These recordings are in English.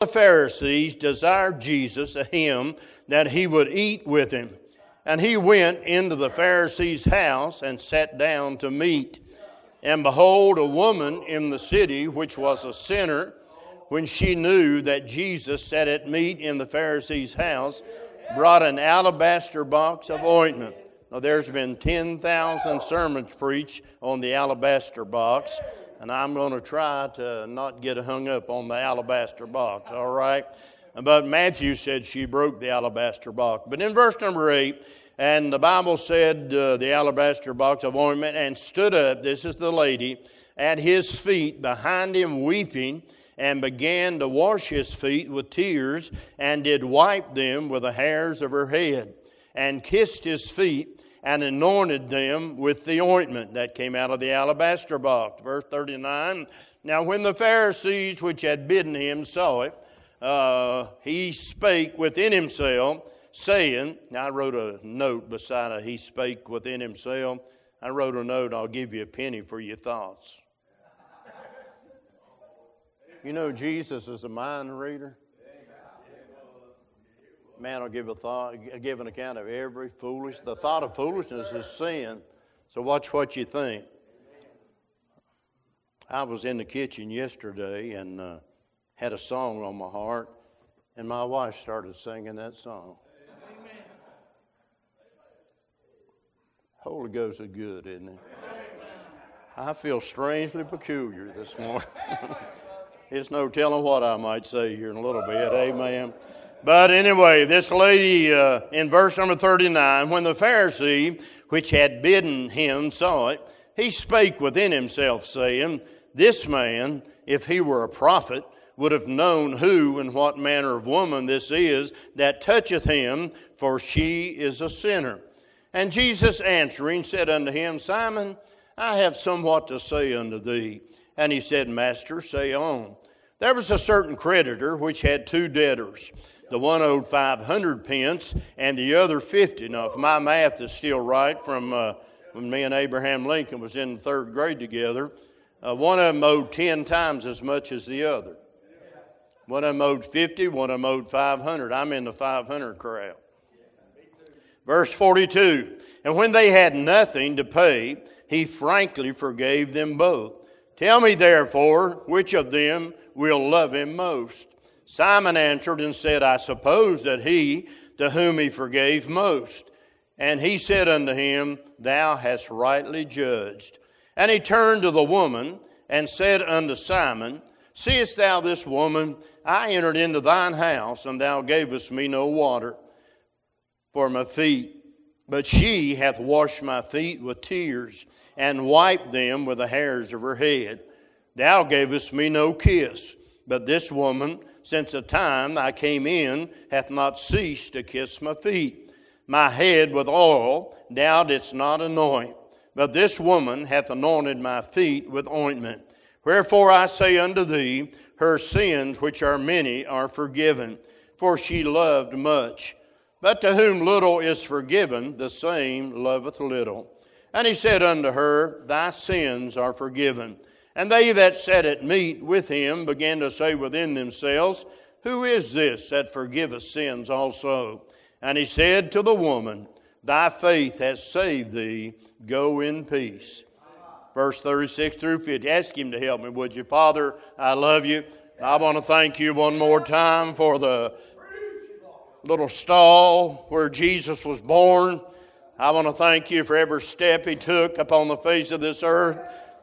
The Pharisees desired Jesus, him, that he would eat with him. And he went into the Pharisee's house and sat down to meat. And behold, a woman in the city, which was a sinner, when she knew that Jesus sat at meat in the Pharisee's house, brought an alabaster box of ointment. Now, there's been 10,000 sermons preached on the alabaster box, and I'm going to try to not get hung up on the alabaster box, all right? But Matthew said she broke the alabaster box. But in verse number 8, and the Bible said uh, the alabaster box of ointment, and stood up, this is the lady, at his feet behind him weeping, and began to wash his feet with tears, and did wipe them with the hairs of her head, and kissed his feet, and anointed them with the ointment that came out of the alabaster box. Verse 39 Now, when the Pharisees which had bidden him saw it, uh, he spake within himself saying, I wrote a note beside it, he spake within himself. I wrote a note, I'll give you a penny for your thoughts. You know, Jesus is a mind reader. Man will give a thought, give an account of every foolish. The thought of foolishness is sin. So watch what you think. I was in the kitchen yesterday and uh, had a song on my heart, and my wife started singing that song. Holy Ghost is good, isn't it? I feel strangely peculiar this morning. It's no telling what I might say here in a little bit. Amen. But anyway, this lady uh, in verse number 39, when the Pharisee which had bidden him saw it, he spake within himself, saying, This man, if he were a prophet, would have known who and what manner of woman this is that toucheth him, for she is a sinner. And Jesus answering said unto him, Simon, I have somewhat to say unto thee. And he said, Master, say on. There was a certain creditor which had two debtors. The one owed 500 pence and the other 50. Now, if my math is still right from uh, when me and Abraham Lincoln was in third grade together, uh, one of them owed 10 times as much as the other. One of them owed 50, one of them owed 500. I'm in the 500 crowd. Verse 42 And when they had nothing to pay, he frankly forgave them both. Tell me therefore, which of them will love him most? Simon answered and said, I suppose that he to whom he forgave most. And he said unto him, Thou hast rightly judged. And he turned to the woman and said unto Simon, Seest thou this woman? I entered into thine house, and thou gavest me no water for my feet. But she hath washed my feet with tears and wiped them with the hairs of her head. Thou gavest me no kiss, but this woman, since the time I came in, hath not ceased to kiss my feet. My head with oil thou didst not anoint, but this woman hath anointed my feet with ointment. Wherefore I say unto thee, her sins, which are many, are forgiven, for she loved much. But to whom little is forgiven, the same loveth little. And he said unto her, Thy sins are forgiven. And they that sat at meat with him began to say within themselves, Who is this that forgiveth sins also? And he said to the woman, Thy faith has saved thee. Go in peace. Verse 36 through 50. Ask him to help me, would you? Father, I love you. I want to thank you one more time for the little stall where Jesus was born. I want to thank you for every step he took upon the face of this earth.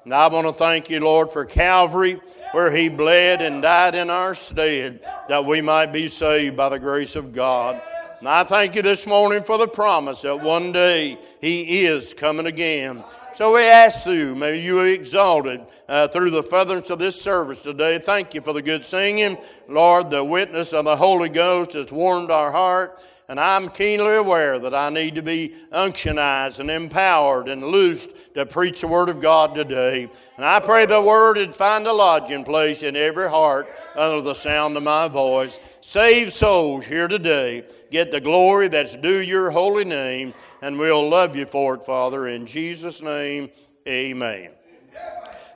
And I want to thank you, Lord, for Calvary, where he bled and died in our stead that we might be saved by the grace of God. And I thank you this morning for the promise that one day he is coming again. So we ask you, may you be exalted uh, through the furtherance of this service today. Thank you for the good singing. Lord, the witness of the Holy Ghost has warmed our heart. And I'm keenly aware that I need to be unctionized and empowered and loosed to preach the Word of God today. And I pray the Word would find a lodging place in every heart under the sound of my voice. Save souls here today. Get the glory that's due your holy name and we'll love you for it, Father. In Jesus' name, amen.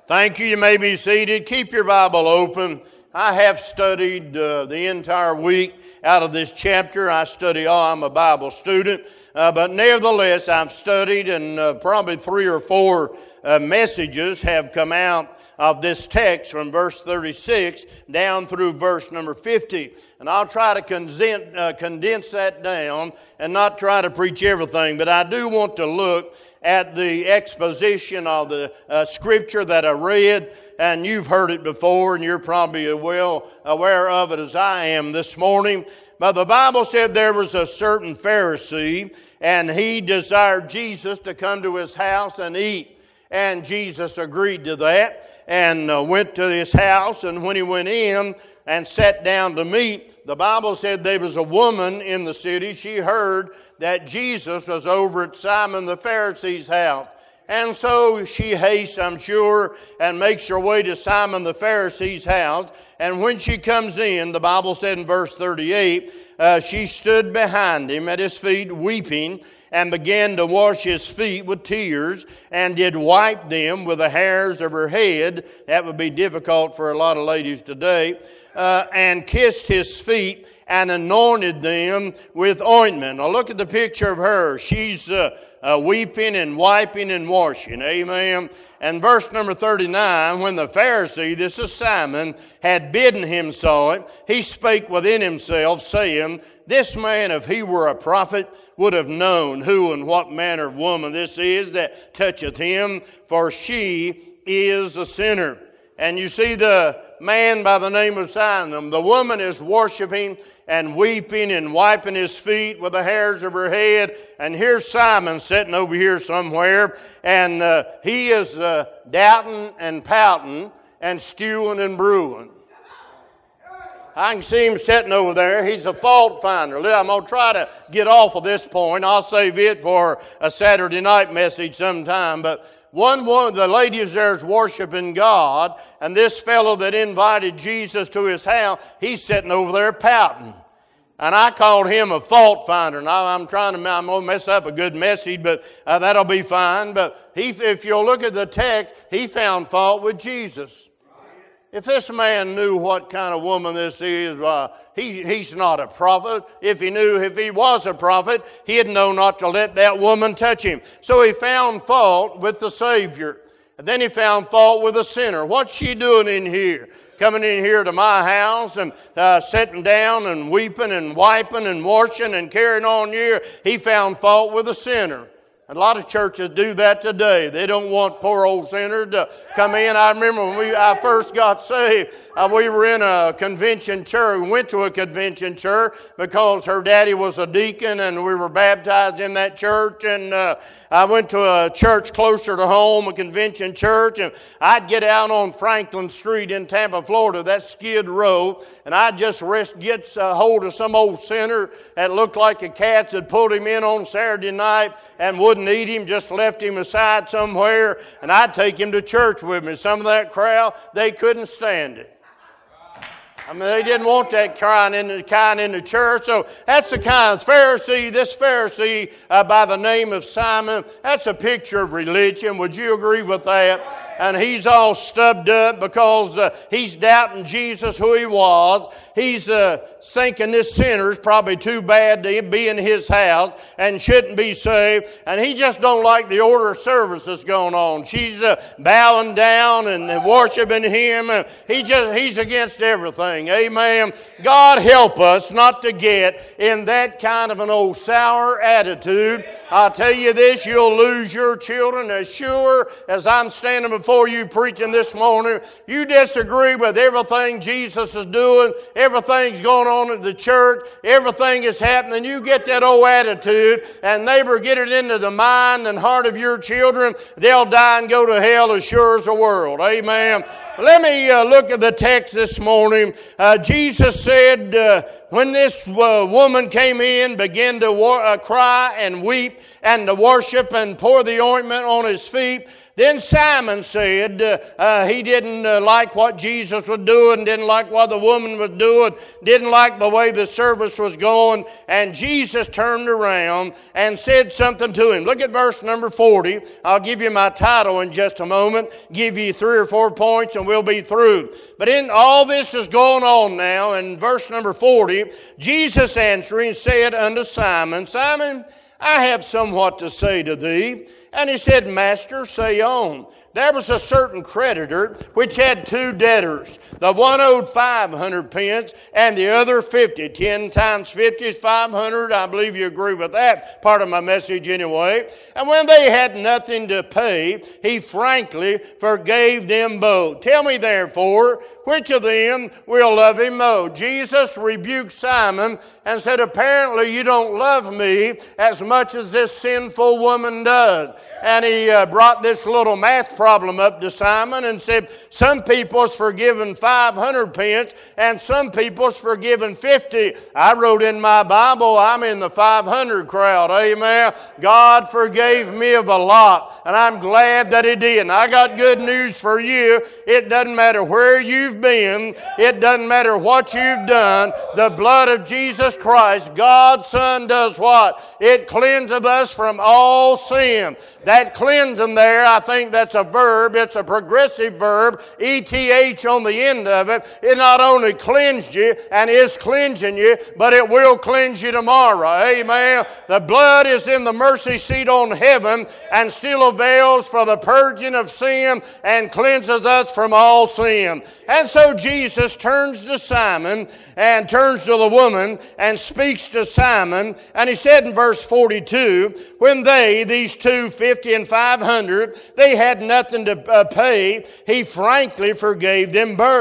Thank you. You may be seated. Keep your Bible open I have studied uh, the entire week out of this chapter. I study, oh, I'm a Bible student, uh, but nevertheless, I've studied, and uh, probably three or four uh, messages have come out of this text from verse 36 down through verse number 50. And I'll try to condense, uh, condense that down and not try to preach everything, but I do want to look at the exposition of the uh, scripture that I read, and you've heard it before, and you're probably as well aware of it as I am this morning. But the Bible said there was a certain Pharisee, and he desired Jesus to come to his house and eat. And Jesus agreed to that and uh, went to his house. And when he went in and sat down to meat, the Bible said there was a woman in the city. She heard that Jesus was over at Simon the Pharisee's house. And so she hastes, I'm sure, and makes her way to Simon the Pharisee's house. And when she comes in, the Bible said in verse 38, uh, she stood behind him at his feet weeping and began to wash his feet with tears and did wipe them with the hairs of her head. That would be difficult for a lot of ladies today. Uh, and kissed his feet and anointed them with ointment. Now look at the picture of her. She's uh, uh, weeping and wiping and washing. Amen. And verse number 39, when the Pharisee, this is Simon, had bidden him so it, he spake within himself, saying, This man, if he were a prophet, would have known who and what manner of woman this is that toucheth him, for she is a sinner. And you see the man by the name of Simon. The woman is worshiping and weeping and wiping his feet with the hairs of her head. And here's Simon sitting over here somewhere, and uh, he is uh, doubting and pouting and stewing and brewing. I can see him sitting over there. He's a fault finder. I'm going to try to get off of this point. I'll save it for a Saturday night message sometime. But one woman, the ladies there is worshiping God, and this fellow that invited Jesus to his house, he's sitting over there pouting. And I called him a fault finder. Now I'm trying to, I'm to mess up a good message, but uh, that'll be fine. But he, if you'll look at the text, he found fault with Jesus. If this man knew what kind of woman this is, uh, he, he's not a prophet. If he knew, if he was a prophet, he'd know not to let that woman touch him. So he found fault with the Savior. And then he found fault with the sinner. What's she doing in here? Coming in here to my house and uh, sitting down and weeping and wiping and washing and carrying on here. He found fault with a sinner. A lot of churches do that today. They don't want poor old sinners to come in. I remember when we, I first got saved, uh, we were in a convention church. We went to a convention church because her daddy was a deacon and we were baptized in that church. And uh, I went to a church closer to home, a convention church, and I'd get out on Franklin Street in Tampa, Florida, that skid row, and I'd just rest, get a hold of some old sinner that looked like a cat that pulled him in on Saturday night and wouldn't eat him, just left him aside somewhere, and I'd take him to church with me. Some of that crowd, they couldn't stand it. I mean, they didn't want that kind in the, kind in the church. So that's the kind of Pharisee, this Pharisee uh, by the name of Simon, that's a picture of religion. Would you agree with that? And he's all stubbed up because uh, he's doubting Jesus, who he was. He's uh, thinking this sinner's probably too bad to be in his house and shouldn't be saved. And he just don't like the order of service that's going on. She's uh, bowing down and worshiping him. And he just he's against everything. Amen. God help us not to get in that kind of an old sour attitude. I'll tell you this, you'll lose your children as sure as I'm standing before before you preaching this morning, you disagree with everything Jesus is doing, everything's going on in the church, everything is happening, you get that old attitude, and neighbor, get it into the mind and heart of your children, they'll die and go to hell as sure as the world. Amen. Let me uh, look at the text this morning. Uh, Jesus said, uh, when this uh, woman came in, began to war- uh, cry and weep and to worship and pour the ointment on his feet, then Simon said uh, uh, he didn't uh, like what Jesus was doing, didn't like what the woman was doing, didn't like the way the service was going. And Jesus turned around and said something to him. Look at verse number 40. I'll give you my title in just a moment, give you three or four points, and we'll be through. But in all this is going on now, in verse number 40, Jesus answering said unto Simon, Simon, I have somewhat to say to thee. And he said, Master, say on. There was a certain creditor which had two debtors. The one owed 500 pence and the other 50. 10 times 50 is 500. I believe you agree with that part of my message anyway. And when they had nothing to pay, he frankly forgave them both. Tell me therefore, which of them will love him more? Jesus rebuked Simon and said, Apparently you don't love me as much as this sinful woman does and he uh, brought this little math problem up to Simon and said, Some people's forgiven 500 pence and some people's forgiven 50. I wrote in my Bible, I'm in the 500 crowd. Amen. God forgave me of a lot, and I'm glad that He did. And I got good news for you. It doesn't matter where you've been, it doesn't matter what you've done. The blood of Jesus Christ, God's Son, does what? It cleanses us from all sin. That cleansing there, I think that's a verb. It's a progressive verb, ETH on the end of it. It not only cleansed you and is cleansing you, but it will cleanse you tomorrow. Amen. The blood is in the mercy seat on heaven and still avails for the purging of sin and cleanses us from all sin. And so Jesus turns to Simon and turns to the woman and speaks to Simon. And he said in verse 42, when they, these two 50 and 500, they had nothing to uh, pay. He frankly forgave them both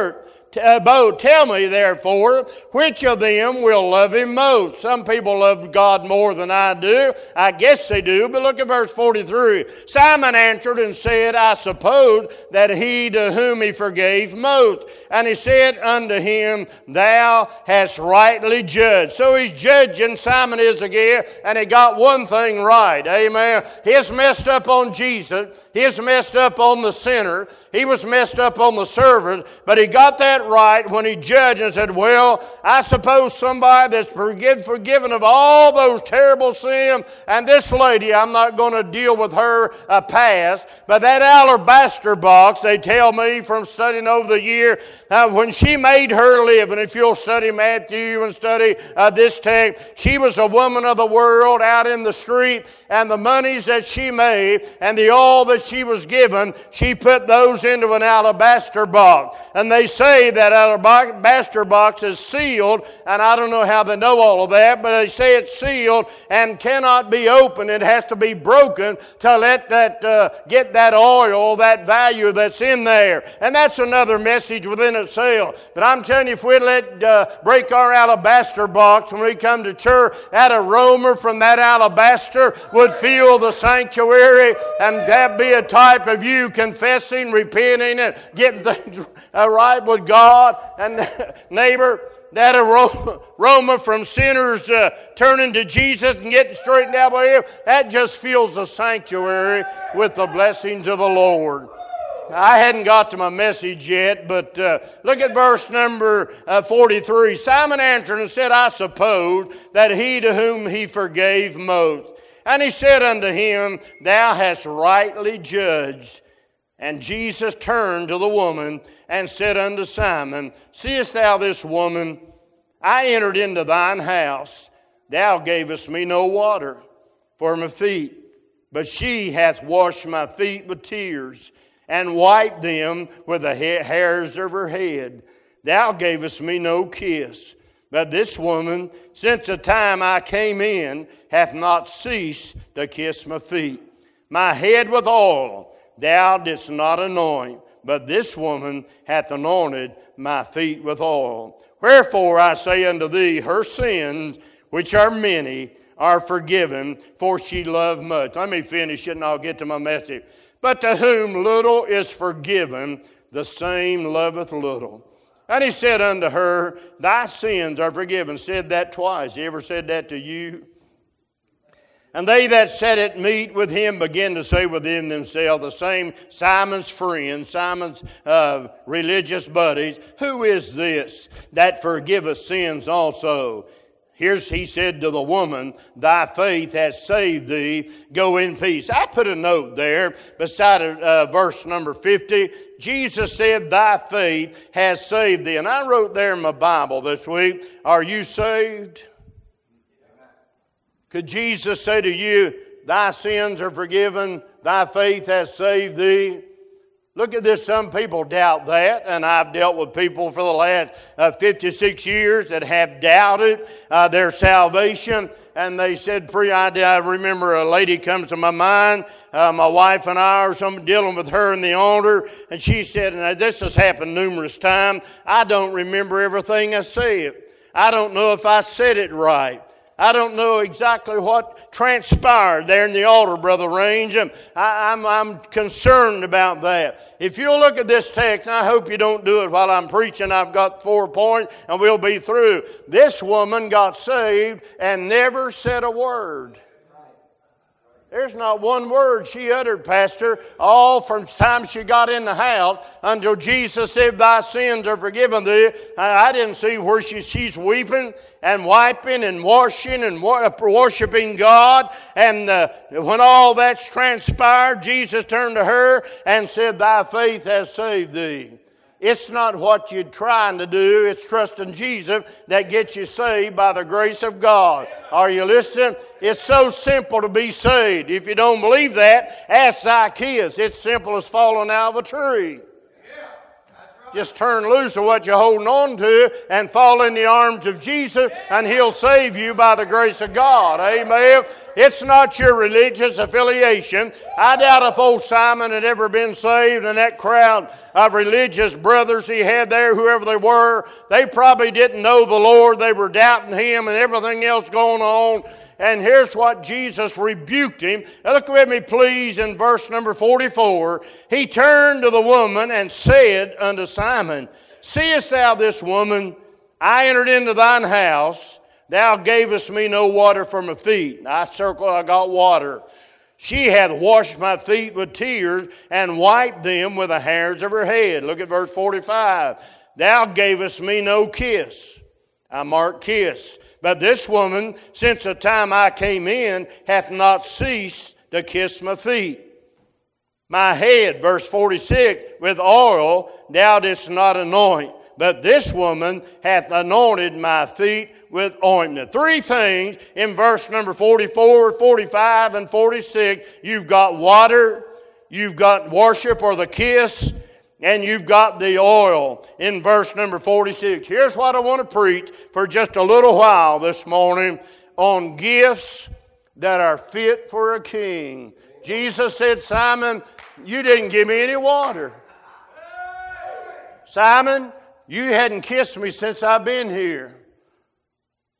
uh, both. Tell me, therefore, which of them will love him most? Some people love God more than I do. I guess they do, but look at verse 43. Simon answered and said, I suppose that he to whom he forgave most. And he said unto him, Thou hast rightly judged. So he's judging, Simon is again, and he got one thing right. Amen. He's messed up on Jesus. He's messed up on the sinner. He was messed up on the servant, but he got that right when he judged and said, Well, I suppose somebody that's forgive, forgiven of all those terrible sins, and this lady, I'm not going to deal with her uh, past, but that alabaster box, they tell me from studying over the year, uh, when she made her living, if you'll study Matthew and study uh, this text, she was a woman of the world out in the street, and the monies that she made and the all that she was given, she put those into an alabaster box. And they say that alabaster box is sealed, and I don't know how they know all of that, but they say it's sealed and cannot be opened. It has to be broken to let that uh, get that oil, that value that's in there. And that's another message within itself. But I'm telling you, if we let uh, break our alabaster box when we come to church, that aroma from that alabaster would fill the sanctuary, and that be a type of you confessing, repenting, and getting things right with God God and neighbor, that aroma from sinners uh, turning to Jesus and getting straightened out by Him, that just fills the sanctuary with the blessings of the Lord. I hadn't got to my message yet, but uh, look at verse number uh, 43. Simon answered and said, I suppose that he to whom he forgave most. And he said unto him, Thou hast rightly judged. And Jesus turned to the woman and said unto Simon, Seest thou this woman? I entered into thine house. Thou gavest me no water for my feet, but she hath washed my feet with tears and wiped them with the hairs of her head. Thou gavest me no kiss. But this woman, since the time I came in, hath not ceased to kiss my feet. My head with oil thou didst not anoint but this woman hath anointed my feet with oil. Wherefore I say unto thee, her sins, which are many, are forgiven, for she loved much. Let me finish it and I'll get to my message. But to whom little is forgiven, the same loveth little. And he said unto her, Thy sins are forgiven. Said that twice. He ever said that to you? And they that sat at meat with him began to say within themselves, the same Simon's friends, Simon's uh, religious buddies, Who is this that forgiveth sins also? Here's, he said to the woman, Thy faith has saved thee. Go in peace. I put a note there beside uh, verse number 50. Jesus said, Thy faith has saved thee. And I wrote there in my Bible this week, Are you saved? Could Jesus say to you, Thy sins are forgiven, thy faith has saved thee? Look at this. Some people doubt that, and I've dealt with people for the last uh, 56 years that have doubted uh, their salvation. And they said, "Pre, I, I remember a lady comes to my mind. Uh, my wife and I are some dealing with her in the altar, and she said, and this has happened numerous times. I don't remember everything I said. I don't know if I said it right. I don't know exactly what transpired there in the altar, Brother Range. I'm, I, am I'm, I'm concerned about that. If you'll look at this text, and I hope you don't do it while I'm preaching, I've got four points and we'll be through. This woman got saved and never said a word. There's not one word she uttered, Pastor, all from the time she got in the house until Jesus said, Thy sins are forgiven thee. I didn't see where she, she's weeping and wiping and washing and worshiping God. And uh, when all that's transpired, Jesus turned to her and said, Thy faith has saved thee. It's not what you're trying to do, it's trusting Jesus that gets you saved by the grace of God. Are you listening? It's so simple to be saved. If you don't believe that, ask Zacchaeus. It's simple as falling out of a tree. Just turn loose of what you're holding on to and fall in the arms of Jesus, and He'll save you by the grace of God. Amen. It's not your religious affiliation. I doubt if old Simon had ever been saved, and that crowd of religious brothers he had there, whoever they were, they probably didn't know the Lord. They were doubting Him and everything else going on. And here's what Jesus rebuked him. Look with me, please, in verse number 44. He turned to the woman and said unto Simon, Seest thou this woman? I entered into thine house. Thou gavest me no water for my feet. I circle, I got water. She hath washed my feet with tears and wiped them with the hairs of her head. Look at verse 45. Thou gavest me no kiss. I mark kiss. But this woman, since the time I came in, hath not ceased to kiss my feet. My head, verse 46, with oil thou didst not anoint, but this woman hath anointed my feet with ointment. Three things in verse number 44, 45, and 46. You've got water, you've got worship or the kiss, and you've got the oil in verse number 46. Here's what I want to preach for just a little while this morning on gifts that are fit for a king. Jesus said, Simon, you didn't give me any water. Simon, you hadn't kissed me since I've been here.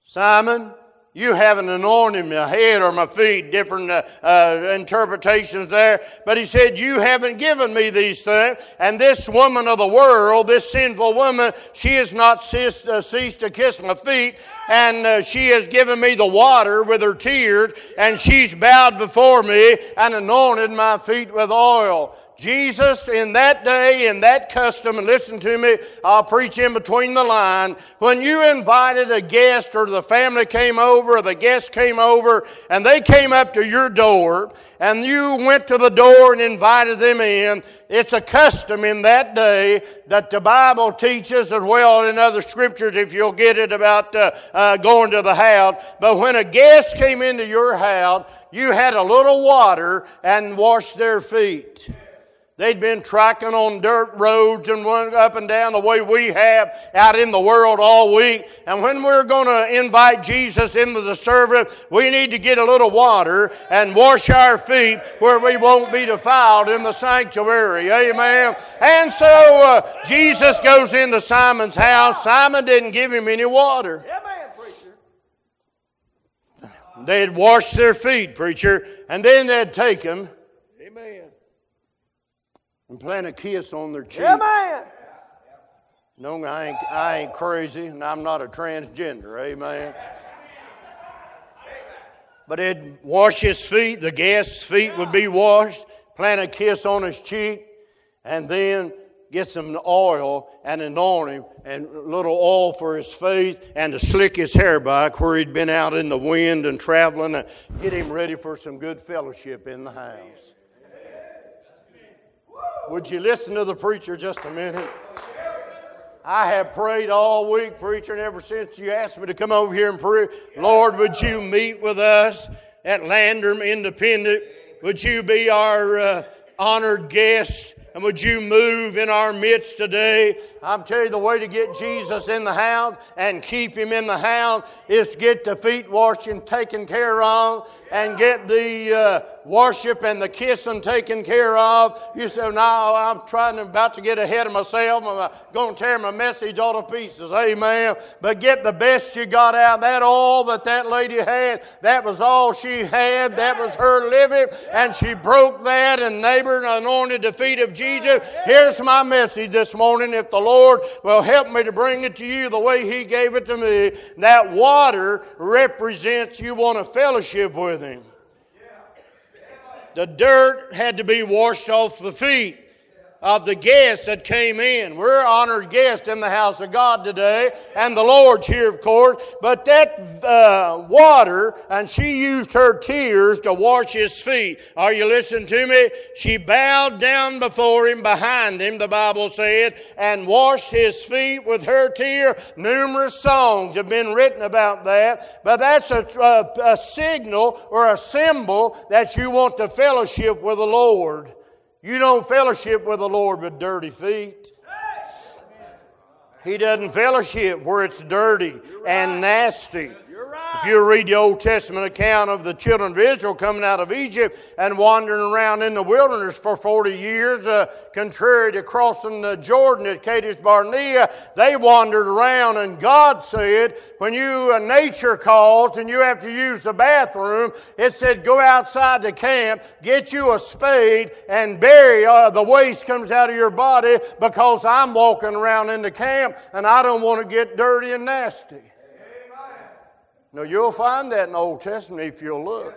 Simon, you haven't anointed my head or my feet, different uh, uh, interpretations there. But he said, You haven't given me these things. And this woman of the world, this sinful woman, she has not ceased, uh, ceased to kiss my feet. And uh, she has given me the water with her tears. And she's bowed before me and anointed my feet with oil. Jesus, in that day, in that custom, and listen to me, I'll preach in between the line. When you invited a guest or the family came over or the guest came over and they came up to your door and you went to the door and invited them in, it's a custom in that day that the Bible teaches as well in other scriptures if you'll get it about uh, uh, going to the house. But when a guest came into your house, you had a little water and washed their feet. They'd been tracking on dirt roads and went up and down the way we have out in the world all week. And when we're going to invite Jesus into the service, we need to get a little water and wash our feet where we won't be defiled in the sanctuary. Amen. And so uh, Jesus goes into Simon's house. Simon didn't give him any water. Amen, preacher. They'd wash their feet, preacher, and then they'd take him and plant a kiss on their cheek. Yeah. No, I ain't, I ain't crazy, and I'm not a transgender. Amen. But it'd wash his feet, the guest's feet would be washed, plant a kiss on his cheek, and then get some oil and anoint him, and a little oil for his face, and to slick his hair back where he'd been out in the wind and traveling, and get him ready for some good fellowship in the house. Would you listen to the preacher just a minute? I have prayed all week, preacher, and ever since you asked me to come over here and pray, Lord, would you meet with us at Landrum Independent? Would you be our uh, honored guest? And would you move in our midst today? I'm telling you, the way to get Jesus in the house and keep him in the house is to get the feet washed and taken care of and get the uh, worship and the kissing taken care of. You say, now I'm trying, to, about to get ahead of myself. I'm going to tear my message all to pieces. Amen. But get the best you got out. That all that that lady had, that was all she had. That was her living. And she broke that and neighbor anointed the feet of Jesus. Here's my message this morning. If the Lord will help me to bring it to you the way He gave it to me, that water represents you want a fellowship with Him. The dirt had to be washed off the feet of the guests that came in. We're honored guests in the house of God today, and the Lord's here, of course. But that uh, water, and she used her tears to wash his feet. Are you listening to me? She bowed down before him, behind him, the Bible said, and washed his feet with her tear. Numerous songs have been written about that, but that's a, a, a signal or a symbol that you want to fellowship with the Lord. You don't fellowship with the Lord with dirty feet. He doesn't fellowship where it's dirty and nasty. If you read the Old Testament account of the children of Israel coming out of Egypt and wandering around in the wilderness for 40 years, uh, contrary to crossing the Jordan at Kadesh Barnea, they wandered around and God said, when you, uh, nature calls and you have to use the bathroom, it said, go outside the camp, get you a spade and bury uh, the waste comes out of your body because I'm walking around in the camp and I don't want to get dirty and nasty. Now, you'll find that in the Old Testament if you'll look.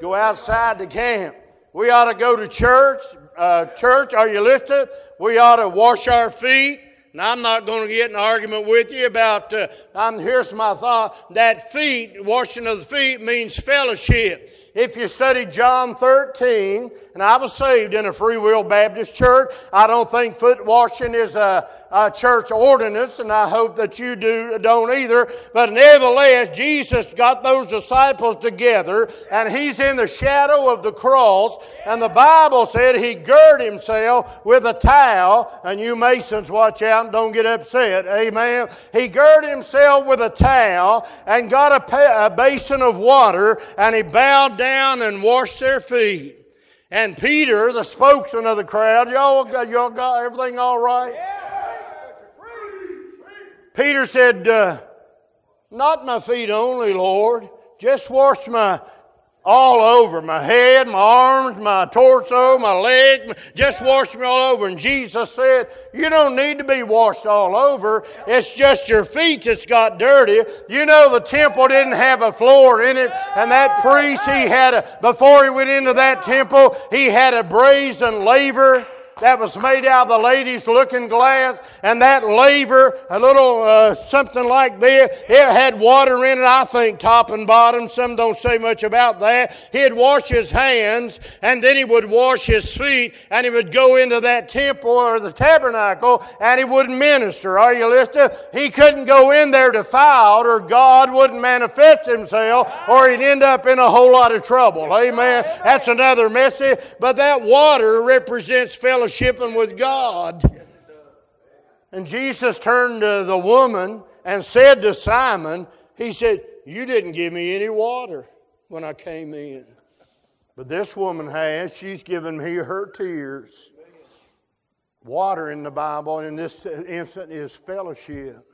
Go outside the camp. We ought to go to church. Uh, church, are you listening? We ought to wash our feet. Now, I'm not going to get in an argument with you about, uh, I'm, here's my thought, that feet, washing of the feet means fellowship if you study John 13, and I was saved in a Free Will Baptist church, I don't think foot washing is a, a church ordinance, and I hope that you do don't either. But nevertheless, Jesus got those disciples together, and he's in the shadow of the cross, and the Bible said he girded himself with a towel, and you Masons watch out and don't get upset. Amen. He girded himself with a towel and got a, a basin of water, and he bowed down and washed their feet. And Peter, the spokesman of the crowd, y'all, got, y'all got everything all right? Peter said, uh, Not my feet only, Lord. Just wash my all over my head, my arms, my torso, my leg. Just wash me all over. And Jesus said, You don't need to be washed all over. It's just your feet that's got dirty. You know, the temple didn't have a floor in it. And that priest, he had a, before he went into that temple, he had a brazen laver that was made out of the lady's looking glass, and that laver, a little uh, something like this, it had water in it, I think, top and bottom. Some don't say much about that. He'd wash his hands, and then he would wash his feet, and he would go into that temple or the tabernacle, and he would minister. Are you listening? He couldn't go in there defiled, or God wouldn't manifest himself, or he'd end up in a whole lot of trouble. Amen. That's another message. But that water represents fellowship fellowshipping with God. And Jesus turned to the woman and said to Simon, He said, You didn't give me any water when I came in. But this woman has. She's given me her tears. Water in the Bible in this instant is fellowship.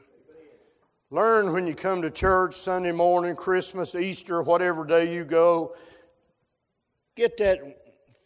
Learn when you come to church Sunday morning, Christmas, Easter, whatever day you go, get that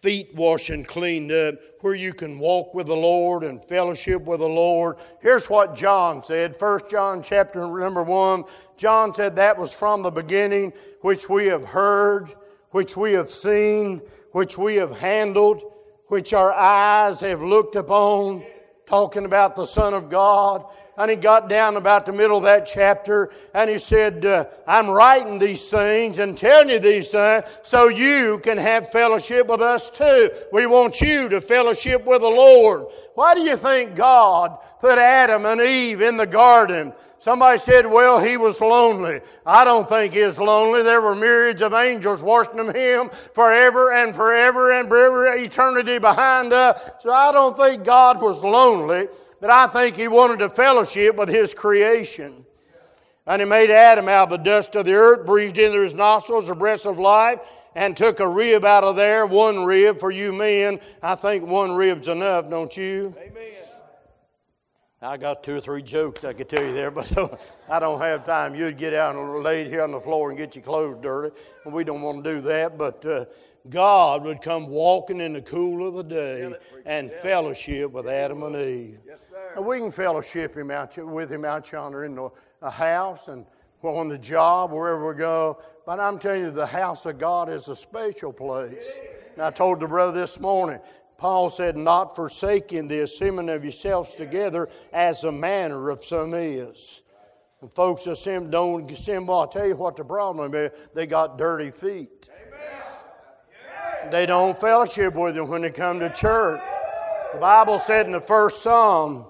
feet washing cleaned up, where you can walk with the Lord and fellowship with the Lord. Here's what John said. First John chapter number one. John said that was from the beginning, which we have heard, which we have seen, which we have handled, which our eyes have looked upon, talking about the Son of God and he got down about the middle of that chapter and he said, uh, I'm writing these things and telling you these things so you can have fellowship with us too. We want you to fellowship with the Lord. Why do you think God put Adam and Eve in the garden? Somebody said, well, he was lonely. I don't think he was lonely. There were myriads of angels worshiping him forever and forever and forever, eternity behind us. So I don't think God was lonely but I think he wanted to fellowship with his creation. And he made Adam out of the dust of the earth, breathed into his nostrils the breath of life, and took a rib out of there, one rib for you men. I think one rib's enough, don't you? Amen. I got two or three jokes I could tell you there, but I don't have time. You'd get out and lay here on the floor and get your clothes dirty, and we don't want to do that. But uh, God would come walking in the cool of the day and fellowship with Adam and Eve. Yes, sir. And we can fellowship him out with him out yonder in the house and on the job, wherever we go. But I'm telling you, the house of God is a special place. And I told the brother this morning, Paul said, not forsaking the assembling of yourselves together as the manner of some is. And folks that don't assemble, I'll tell you what the problem is, they got dirty feet. They don't fellowship with Him when they come to church. The Bible said in the first Psalm,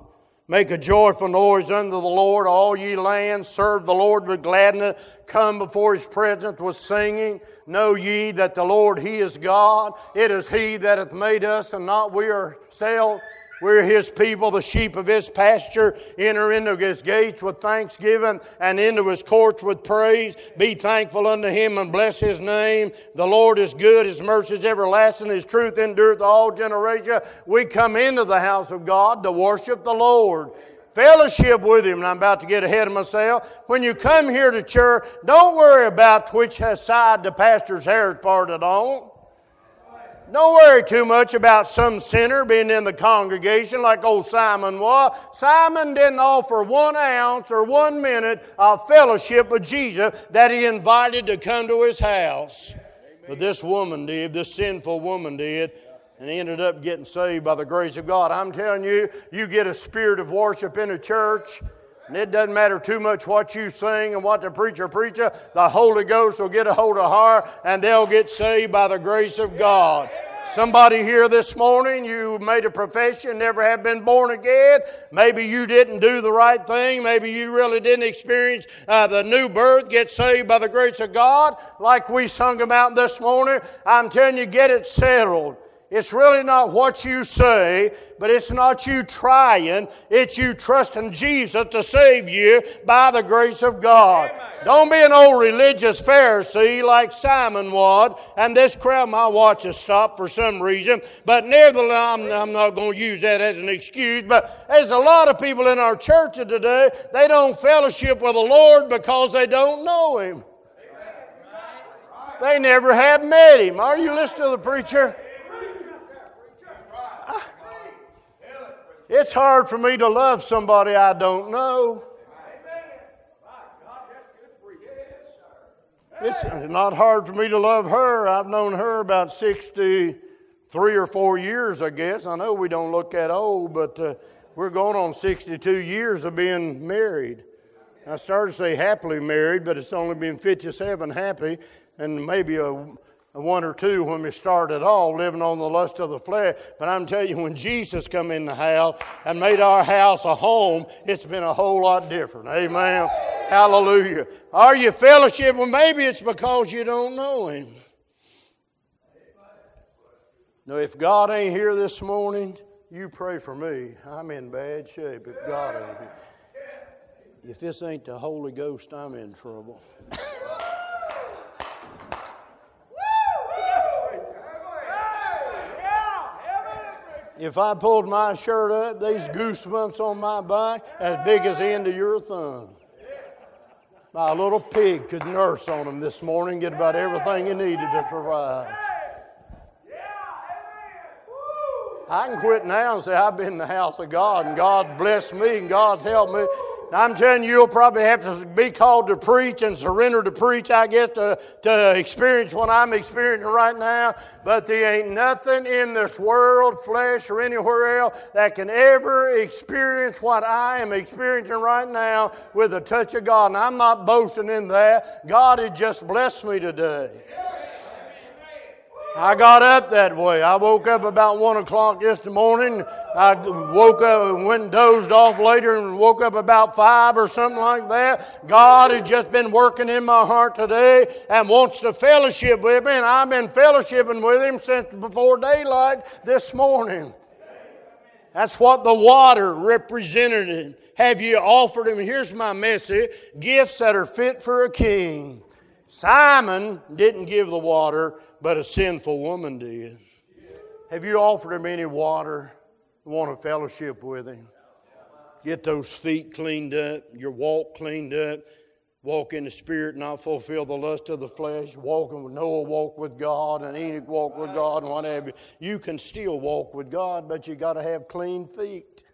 Make a joyful noise unto the Lord, all ye lands. Serve the Lord with gladness. Come before his presence with singing. Know ye that the Lord, he is God. It is he that hath made us, and not we ourselves. We're his people, the sheep of his pasture. Enter into his gates with thanksgiving and into his courts with praise. Be thankful unto him and bless his name. The Lord is good, his mercy is everlasting, his truth endureth all generation. We come into the house of God to worship the Lord fellowship with Him. And I'm about to get ahead of myself. When you come here to church, don't worry about which side the pastor's hair is parted on. Don't worry too much about some sinner being in the congregation like old Simon was. Simon didn't offer one ounce or one minute of fellowship with Jesus that he invited to come to his house. But this woman did, this sinful woman did, and he ended up getting saved by the grace of God. I'm telling you, you get a spirit of worship in a church. And it doesn't matter too much what you sing and what the preacher preaches. The Holy Ghost will get a hold of her and they'll get saved by the grace of God. Somebody here this morning, you made a profession, never have been born again. Maybe you didn't do the right thing. Maybe you really didn't experience uh, the new birth, get saved by the grace of God, like we sung about this morning. I'm telling you, get it settled. It's really not what you say, but it's not you trying. It's you trusting Jesus to save you by the grace of God. Don't be an old religious Pharisee like Simon was. And this crowd, my watch has stopped for some reason. But nevertheless, I'm, I'm not going to use that as an excuse. But there's a lot of people in our church today, they don't fellowship with the Lord because they don't know Him. They never have met Him. Are you listening to the preacher? It's hard for me to love somebody I don't know. It's not hard for me to love her. I've known her about 63 or 4 years, I guess. I know we don't look that old, but uh, we're going on 62 years of being married. I started to say happily married, but it's only been 57 happy and maybe a one or two when we started all living on the lust of the flesh. But I'm telling you, when Jesus come in the house and made our house a home, it's been a whole lot different. Amen. Hallelujah. Are you fellowship? Well, maybe it's because you don't know Him. Now, if God ain't here this morning, you pray for me. I'm in bad shape if God ain't here. If this ain't the Holy Ghost, I'm in trouble. If I pulled my shirt up, these goosebumps on my back as big as the end of your thumb. My little pig could nurse on them this morning, get about everything he needed to provide. I can quit now and say I've been in the house of God and God blessed me and God's helped me. I'm telling you, you'll probably have to be called to preach and surrender to preach, I guess, to, to experience what I'm experiencing right now. But there ain't nothing in this world, flesh, or anywhere else that can ever experience what I am experiencing right now with a touch of God. And I'm not boasting in that. God has just blessed me today. I got up that way. I woke up about one o'clock this morning. I woke up and went and dozed off later and woke up about five or something like that. God has just been working in my heart today and wants to fellowship with me, and I've been fellowshipping with Him since before daylight this morning. That's what the water represented. Have you offered Him? Here's my message gifts that are fit for a king. Simon didn't give the water, but a sinful woman did. Have you offered him any water? Want a fellowship with him? Get those feet cleaned up, your walk cleaned up, walk in the spirit, not fulfill the lust of the flesh, walking with Noah walk with God and Enoch walk with God and whatever. You can still walk with God, but you got to have clean feet.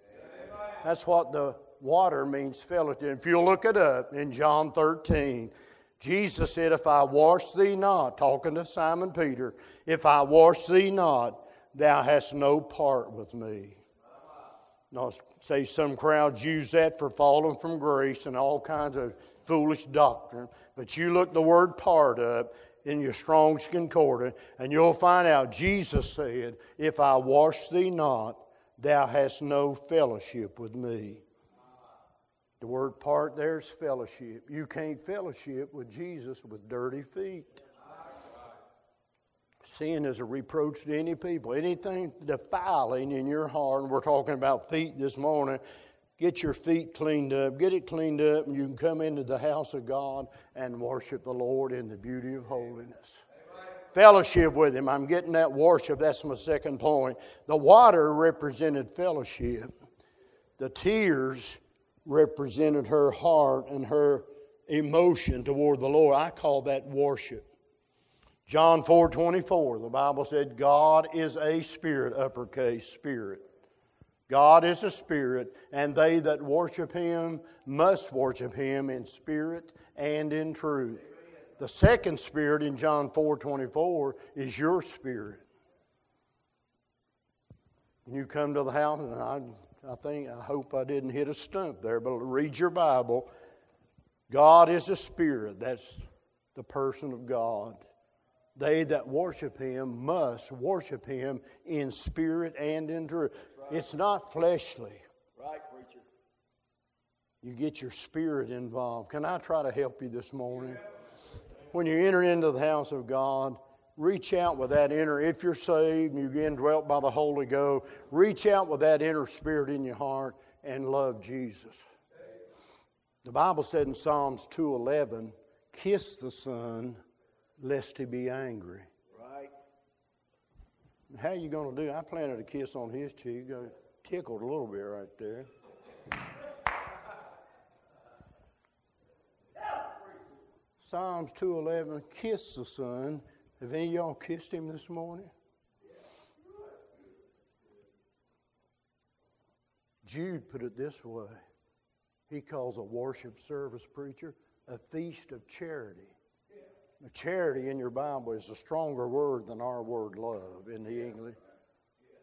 That's what the water means fellowship. If you look it up in John 13, Jesus said, If I wash thee not, talking to Simon Peter, if I wash thee not, thou hast no part with me. Now, say some crowds use that for falling from grace and all kinds of foolish doctrine, but you look the word part up in your Strong's Concordance, and you'll find out Jesus said, If I wash thee not, thou hast no fellowship with me. The word part there is fellowship. You can't fellowship with Jesus with dirty feet. Sin is a reproach to any people. Anything defiling in your heart, and we're talking about feet this morning, get your feet cleaned up, get it cleaned up, and you can come into the house of God and worship the Lord in the beauty of holiness. Fellowship with Him. I'm getting that worship. That's my second point. The water represented fellowship, the tears represented her heart and her emotion toward the Lord. I call that worship. John 4 24, the Bible said, God is a spirit, uppercase spirit. God is a spirit, and they that worship him must worship him in spirit and in truth. The second spirit in John 4 24 is your spirit. You come to the house, and I I think, I hope I didn't hit a stump there, but read your Bible. God is a spirit. That's the person of God. They that worship him must worship him in spirit and in truth. Right. It's not fleshly. Right, preacher. You get your spirit involved. Can I try to help you this morning? When you enter into the house of God, reach out with that inner, if you're saved and you're indwelt by the Holy Ghost, reach out with that inner spirit in your heart and love Jesus. The Bible said in Psalms 2:11, "Kiss the Son, lest he be angry." Right. How you going to do? I planted a kiss on his cheek. I tickled a little bit right there. Psalms 2:11, "Kiss the Son, have any of y'all kissed him this morning? Jude put it this way he calls a worship service preacher a feast of charity. The charity in your Bible is a stronger word than our word love in the English.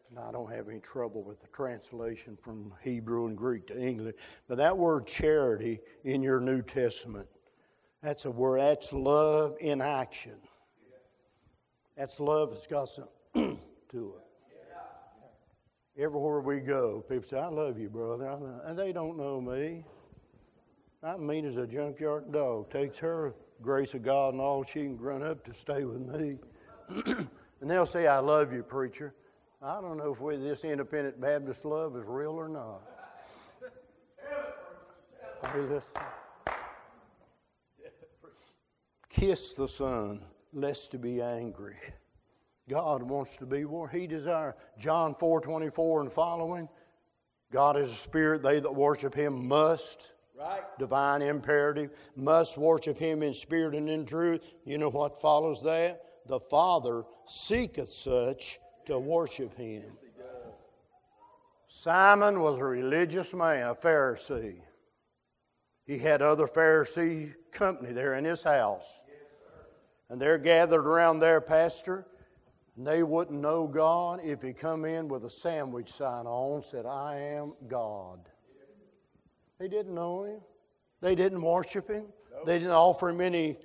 And I don't have any trouble with the translation from Hebrew and Greek to English. But that word charity in your New Testament, that's a word, that's love in action. That's love that's got some to it. Everywhere we go, people say, I love you, brother. And they don't know me. I'm mean as a junkyard dog. Takes her grace of God and all she can run up to stay with me. and they'll say, I love you, preacher. I don't know if this independent Baptist love is real or not. Hey, listen. Kiss the Son lest to be angry. God wants to be more. He desires. John 4 24 and following. God is a spirit. They that worship him must. Right. Divine imperative. Must worship him in spirit and in truth. You know what follows that? The Father seeketh such to worship him. Simon was a religious man, a Pharisee. He had other Pharisee company there in his house. And they're gathered around their pastor, and they wouldn't know God if he come in with a sandwich sign on, said, I am God. They didn't know him. They didn't worship him. They didn't offer him any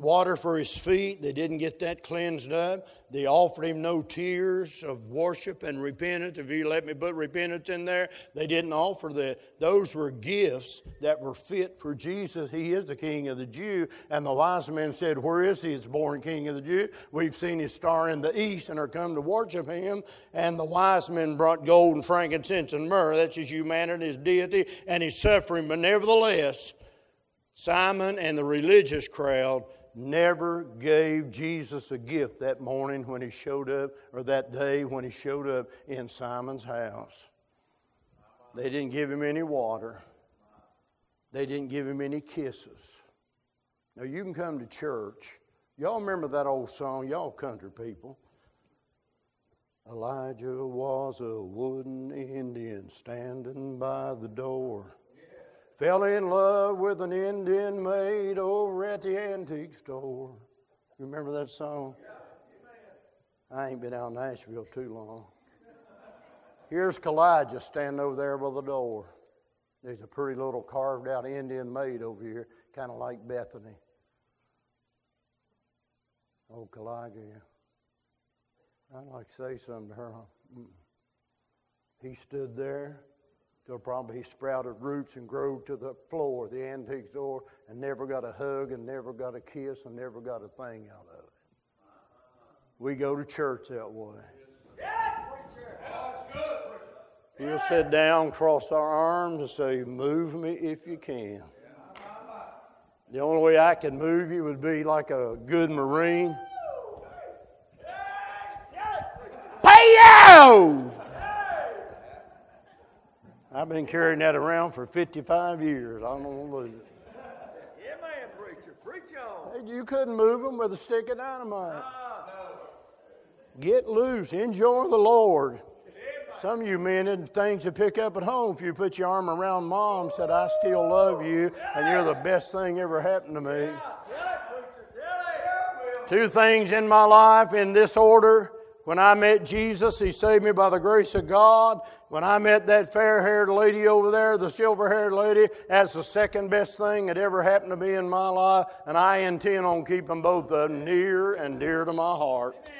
water for his feet. They didn't get that cleansed up. They offered him no tears of worship and repentance. If you let me put repentance in there, they didn't offer that. Those were gifts that were fit for Jesus. He is the King of the Jew. And the wise men said, Where is he? It's born King of the Jew. We've seen his star in the east and are come to worship him. And the wise men brought gold and frankincense and myrrh. That's his humanity, his deity, and his suffering. But nevertheless, Simon and the religious crowd never gave Jesus a gift that morning when he showed up, or that day when he showed up in Simon's house. They didn't give him any water, they didn't give him any kisses. Now, you can come to church. Y'all remember that old song, y'all country people. Elijah was a wooden Indian standing by the door. Fell in love with an Indian maid over at the antique store. You remember that song? I ain't been out in Nashville too long. Here's Kaw-Liga standing over there by the door. There's a pretty little carved out Indian maid over here, kind of like Bethany. Oh, Kaw-Liga, I'd like to say something to her. He stood there till probably he sprouted roots and grew to the floor, the antique door, and never got a hug and never got a kiss and never got a thing out of it. We go to church that way. We'll sit down, cross our arms, and say, Move me if you can. The only way I can move you would be like a good Marine. Pay you! I've been carrying that around for 55 years. I don't want to lose it. Yeah, man, preacher. Preach on. Hey, you couldn't move them with a stick of dynamite. Get loose. Enjoy the Lord. Some of you men had things to pick up at home. If you put your arm around mom, said, I still love you, and you're the best thing ever happened to me. Preacher. Two things in my life in this order. When I met Jesus, He saved me by the grace of God. When I met that fair haired lady over there, the silver haired lady, that's the second best thing that ever happened to me in my life, and I intend on keeping both of them near and dear to my heart.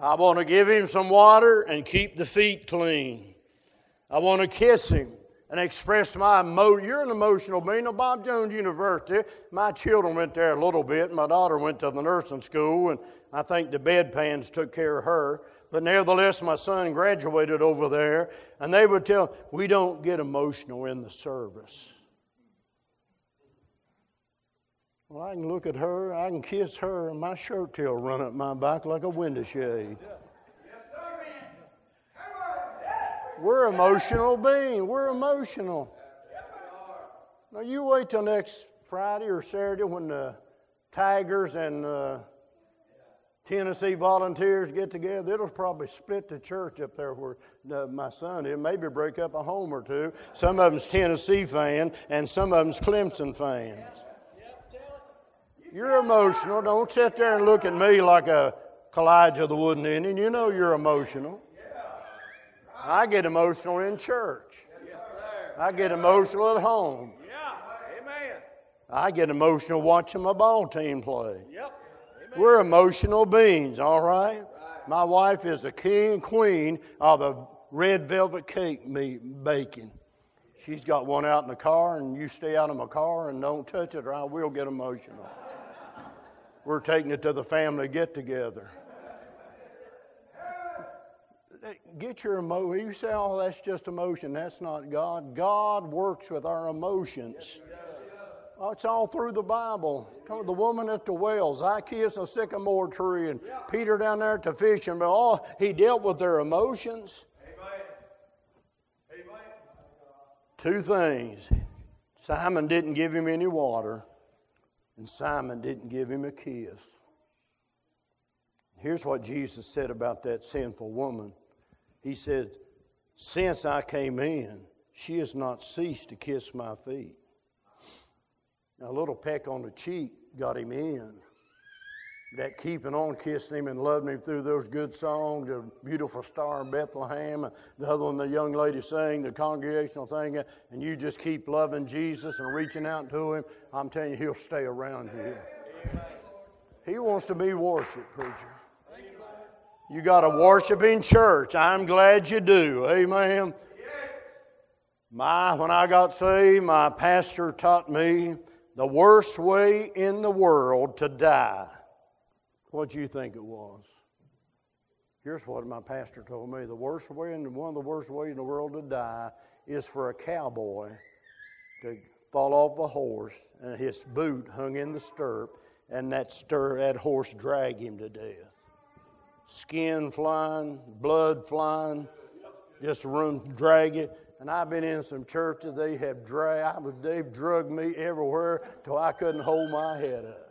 I want to give him some water and keep the feet clean. I want to kiss him and express my emotion. You're an emotional being. Now, Bob Jones University, my children went there a little bit. My daughter went to the nursing school, and I think the bedpans took care of her. But nevertheless, my son graduated over there, and they would tell, we don't get emotional in the service. Well, I can look at her, I can kiss her, and my shirt tail run up my back like a window shade. We're emotional beings. We're emotional. Now, you wait till next Friday or Saturday when the Tigers and uh, Tennessee volunteers get together. It'll probably split the church up there where my son is. Maybe break up a home or two. Some of them's Tennessee fan, and some of them's Clemson fans. You're emotional. Don't sit there and look at me like a Kaw-Liga the Wooden Indian. You know you're emotional. I get emotional in church. Yes, sir. I get emotional at home. Yeah. Amen. I get emotional watching my ball team play. Yep. We're emotional beings, all right? My wife is a king queen of the red velvet cake me baking. She's got one out in the car, and you stay out of my car and don't touch it, or I will get emotional. We're taking it to the family get together. Get your emotion. You say, oh, that's just emotion. That's not God. God works with our emotions. Oh, it's all through the Bible. The woman at the wells, Zacchaeus a sycamore tree, and Peter down there at the fishing. But oh, he dealt with their emotions. Two things. Simon didn't give him any water, and Simon didn't give him a kiss. Here's what Jesus said about that sinful woman He said, Since I came in, she has not ceased to kiss my feet. Now, a little peck on the cheek got him in. That keeping on kissing him and loving him through those good songs, the beautiful star in Bethlehem, the other one the young lady sang, the congregational thing, and you just keep loving Jesus and reaching out to him, I'm telling you, he'll stay around here. He wants to be worshiped, preacher. You got a worshiping church. I'm glad you do. Amen. My, when I got saved, my pastor taught me the worst way in the world to die. What do you think it was? Here's what my pastor told me: the worst way, and one of the worst ways in the world to die, is for a cowboy to fall off a horse and his boot hung in the stirrup, and that stir that horse drag him to death. Skin flying, blood flying, just run drag it. And I've been in some churches, they have drag, they've drugged me everywhere till I couldn't hold my head up.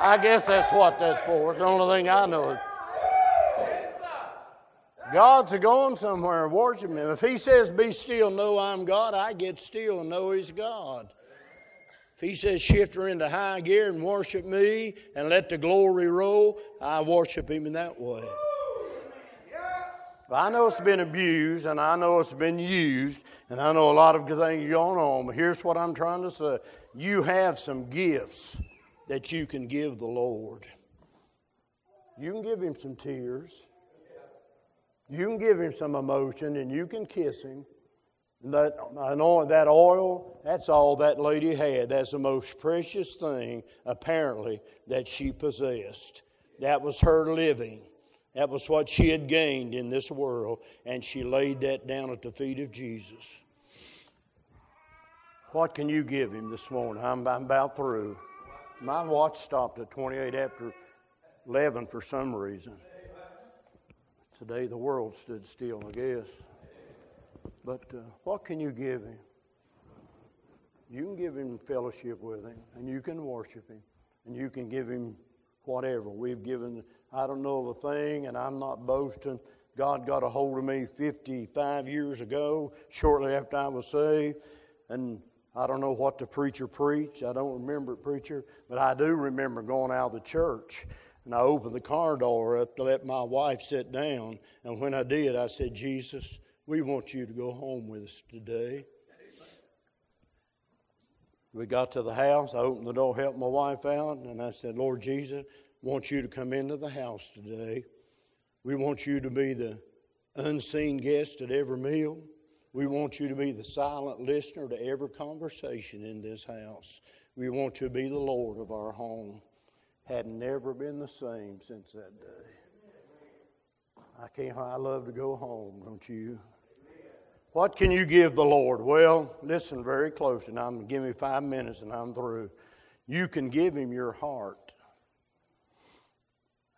I guess that's what that's for. It's the only thing I know. God's a going somewhere and worship Him. If He says, Be still, know I'm God, I get still and know He's God. If He says, Shift her into high gear and worship me and let the glory roll, I worship Him in that way. But I know it's been abused and I know it's been used and I know a lot of good things going on, but here's what I'm trying to say. You have some gifts that you can give the Lord. You can give Him some tears. You can give him some emotion and you can kiss him. That, that oil, that's all that lady had. That's the most precious thing, apparently, that she possessed. That was her living. That was what she had gained in this world, and she laid that down at the feet of Jesus. What can you give him this morning? I'm, I'm about through. My watch stopped at 28 after 11 for some reason. Today the world stood still, I guess. But uh, what can you give him? You can give him fellowship with him, and you can worship him, and you can give him whatever. We've given, I don't know of a thing, and I'm not boasting. God got a hold of me 55 years ago, shortly after I was saved, and I don't know what the preacher preached. I don't remember it, preacher, but I do remember going out of the church and I opened the car door up to let my wife sit down. And when I did, I said, Jesus, we want you to go home with us today. We got to the house. I opened the door, helped my wife out, and I said, Lord Jesus, want you to come into the house today. We want you to be the unseen guest at every meal. We want you to be the silent listener to every conversation in this house. We want you to be the Lord of our home had never been the same since that day. I can't, I love to go home, don't you? What can you give the Lord? Well, listen very closely. Now, I'm give me five minutes and I'm through. You can give him your heart.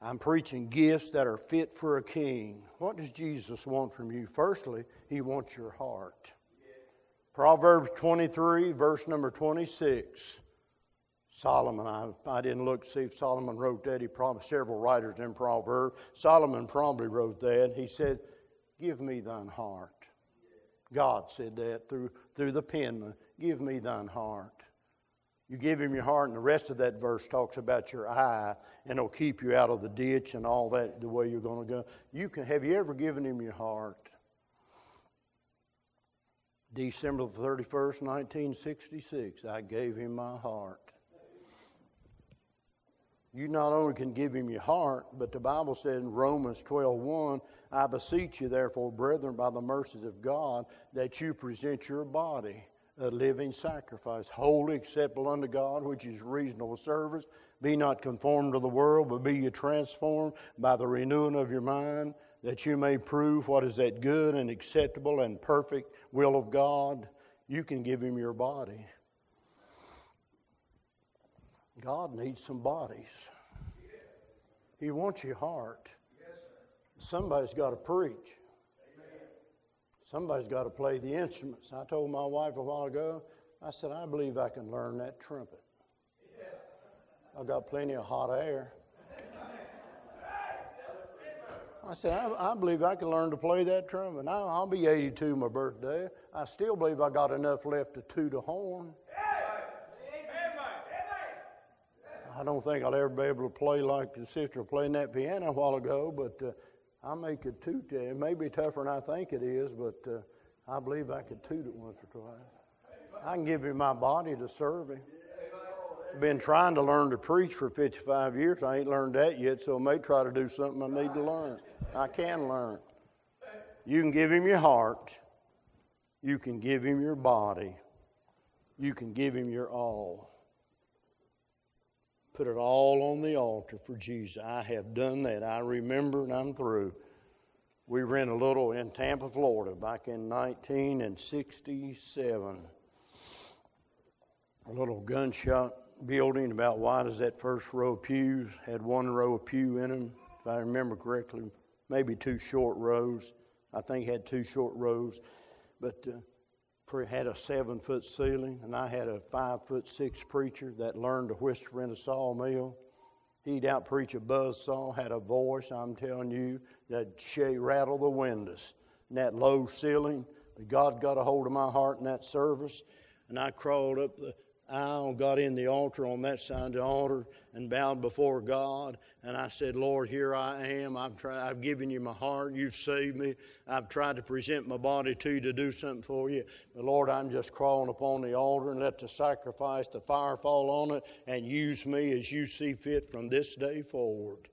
I'm preaching gifts that are fit for a king. What does Jesus want from you? Firstly, he wants your heart. Proverbs 23, verse number 26. Solomon, I, I didn't look to see if Solomon wrote that. He probably, several writers in Proverbs. Solomon probably wrote that. He said, Give me thine heart. God said that through, through the penman. Give me thine heart. You give him your heart, and the rest of that verse talks about your eye, and it'll keep you out of the ditch and all that, the way you're going to go. You can, have you ever given him your heart? December the 31st, 1966, I gave him my heart you not only can give him your heart, but the Bible said in Romans 12 1, I beseech you, therefore, brethren, by the mercies of God, that you present your body a living sacrifice, holy, acceptable unto God, which is reasonable service. Be not conformed to the world, but be you transformed by the renewing of your mind, that you may prove what is that good and acceptable and perfect will of God. You can give him your body. God needs some bodies. He wants your heart. Somebody's got to preach. Somebody's got to play the instruments. I told my wife a while ago, I said, I believe I can learn that trumpet. I've got plenty of hot air. I said, I, I, believe I can learn to play that trumpet. Now, I'll be 82 my birthday. I still believe I got enough left to toot a horn. I don't think I'll ever be able to play like the sister playing that piano a while ago, but uh, I make it toot. It may be tougher than I think it is, but uh, I believe I could toot it once or twice. I can give him my body to serve him. Been trying to learn to preach for 55 years. I ain't learned that yet, so I may try to do something I need to learn. I can learn. You can give him your heart. You can give him your body. You can give him your all. Put it all on the altar for Jesus. I have done that. I remember and I'm through. We ran a little in Tampa, Florida back in 1967. A little gunshot building about wide as that first row of pews. Had one row of pew in them, if I remember correctly, maybe two short rows. I think had two short rows. But uh, had a seven foot ceiling, and I had a five foot six preacher that learned to whisper in a sawmill. He'd out preach a buzz saw, had a voice, I'm telling you, that shake rattle the windows. And that low ceiling, God got a hold of my heart in that service, and I crawled up the aisle, got in the altar on that side of the altar and bowed before God. And I said, Lord, here I am. I've, tried, I've given you my heart. You've saved me. I've tried to present my body to you to do something for you. But Lord, I'm just crawling upon the altar and let the sacrifice, the fire fall on it and use me as you see fit from this day forward.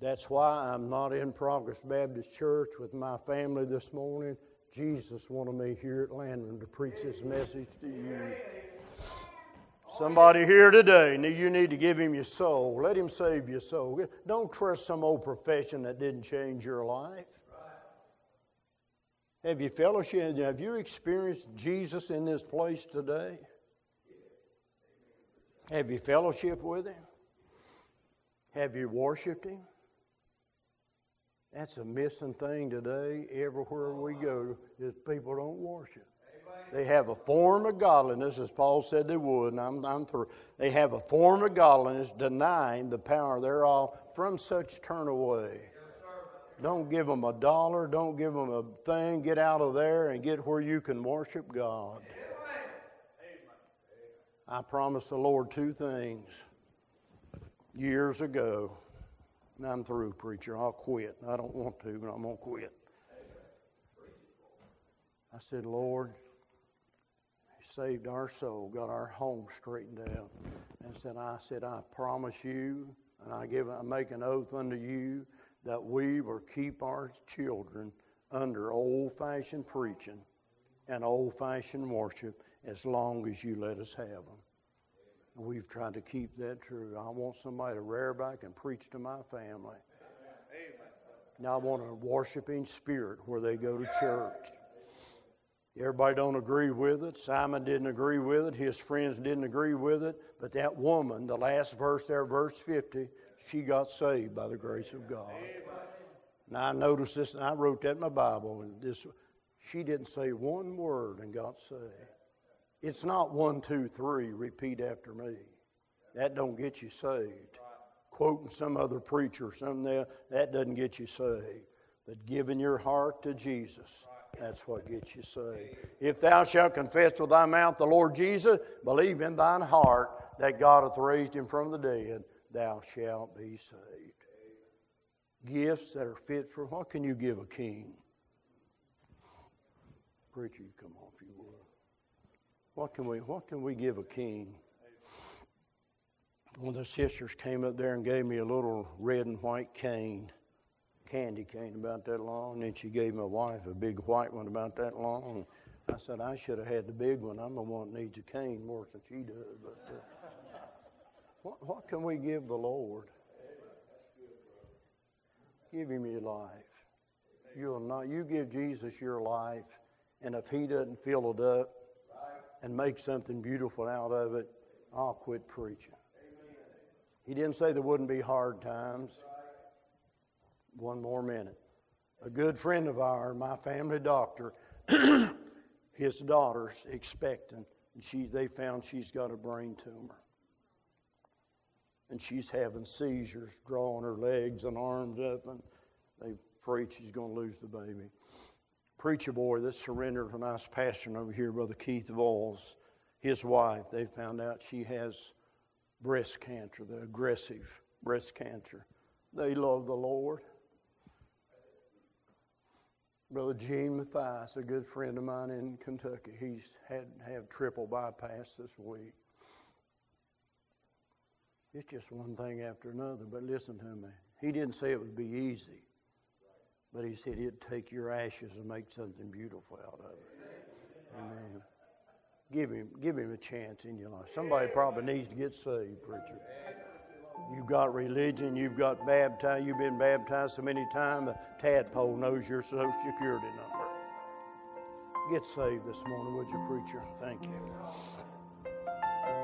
That's why I'm not in Progress Baptist Church with my family this morning. Jesus wanted me here at Landman to preach this message to you. Somebody here today, you need to give him your soul. Let him save your soul. Don't trust some old profession that didn't change your life. Have you fellowship? Have you experienced Jesus in this place today? Have you fellowship with him? Have you worshiped him? That's a missing thing today. Everywhere we go, is people don't worship. They have a form of godliness, as Paul said they would, and I'm, I'm through. They have a form of godliness, denying the power thereof. From such turn away. Don't give them a dollar. Don't give them a thing. Get out of there and get where you can worship God. I promised the Lord two things years ago. And I'm through, preacher. I'll quit. I don't want to, but I'm going to quit. I said, Lord, saved our soul, got our home straightened out, and said, I said, I promise you, and I give, I make an oath unto you that we will keep our children under old-fashioned preaching and old-fashioned worship as long as you let us have them. And we've tried to keep that true. I want somebody to rear back and preach to my family. Now I want a worshiping spirit where they go to church. Everybody don't agree with it. Simon didn't agree with it. His friends didn't agree with it. But that woman, the last verse there, verse 50, she got saved by the grace of God. Now I noticed this, and I wrote that in my Bible. And this, she didn't say one word and got saved. It's not one, two, three, repeat after me. That don't get you saved. Quoting some other preacher, something there, that doesn't get you saved. But giving your heart to Jesus that's what gets you saved. If thou shalt confess with thy mouth the Lord Jesus, believe in thine heart that God hath raised him from the dead, thou shalt be saved. Gifts that are fit for what can you give a king? Preacher, you come on if you would. What can we what can we give a king? One of the sisters came up there and gave me a little red and white cane candy cane about that long. And then she gave my wife a big white one about that long. I said, I should have had the big one. I'm the one that needs a cane more than she does. But uh, what, what can we give the Lord? Give him your life. You'll not. You give Jesus your life, and if He doesn't fill it up and make something beautiful out of it, I'll quit preaching. He didn't say there wouldn't be hard times one more minute. A good friend of ours, my family doctor, his daughter's expecting, and she, they found she's got a brain tumor. and she's having seizures, drawing her legs and arms up, and they afraid she's going to lose the baby. Preacher boy that surrendered when I was pastoring over here, Brother Keith Voles, his wife, they found out she has breast cancer, the aggressive breast cancer. They love the Lord. Brother Gene Mathias, a good friend of mine in Kentucky, he's had have triple bypass this week. It's just one thing after another. But listen to me. He didn't say it would be easy, but he said he'd take your ashes and make something beautiful out of it. Amen. Give him, give him a chance in your life. Somebody probably needs to get saved, preacher. You've got religion, you've got baptized, you've been baptized so many times, the tadpole knows your social security number. Get saved this morning, would you, preacher? Thank you.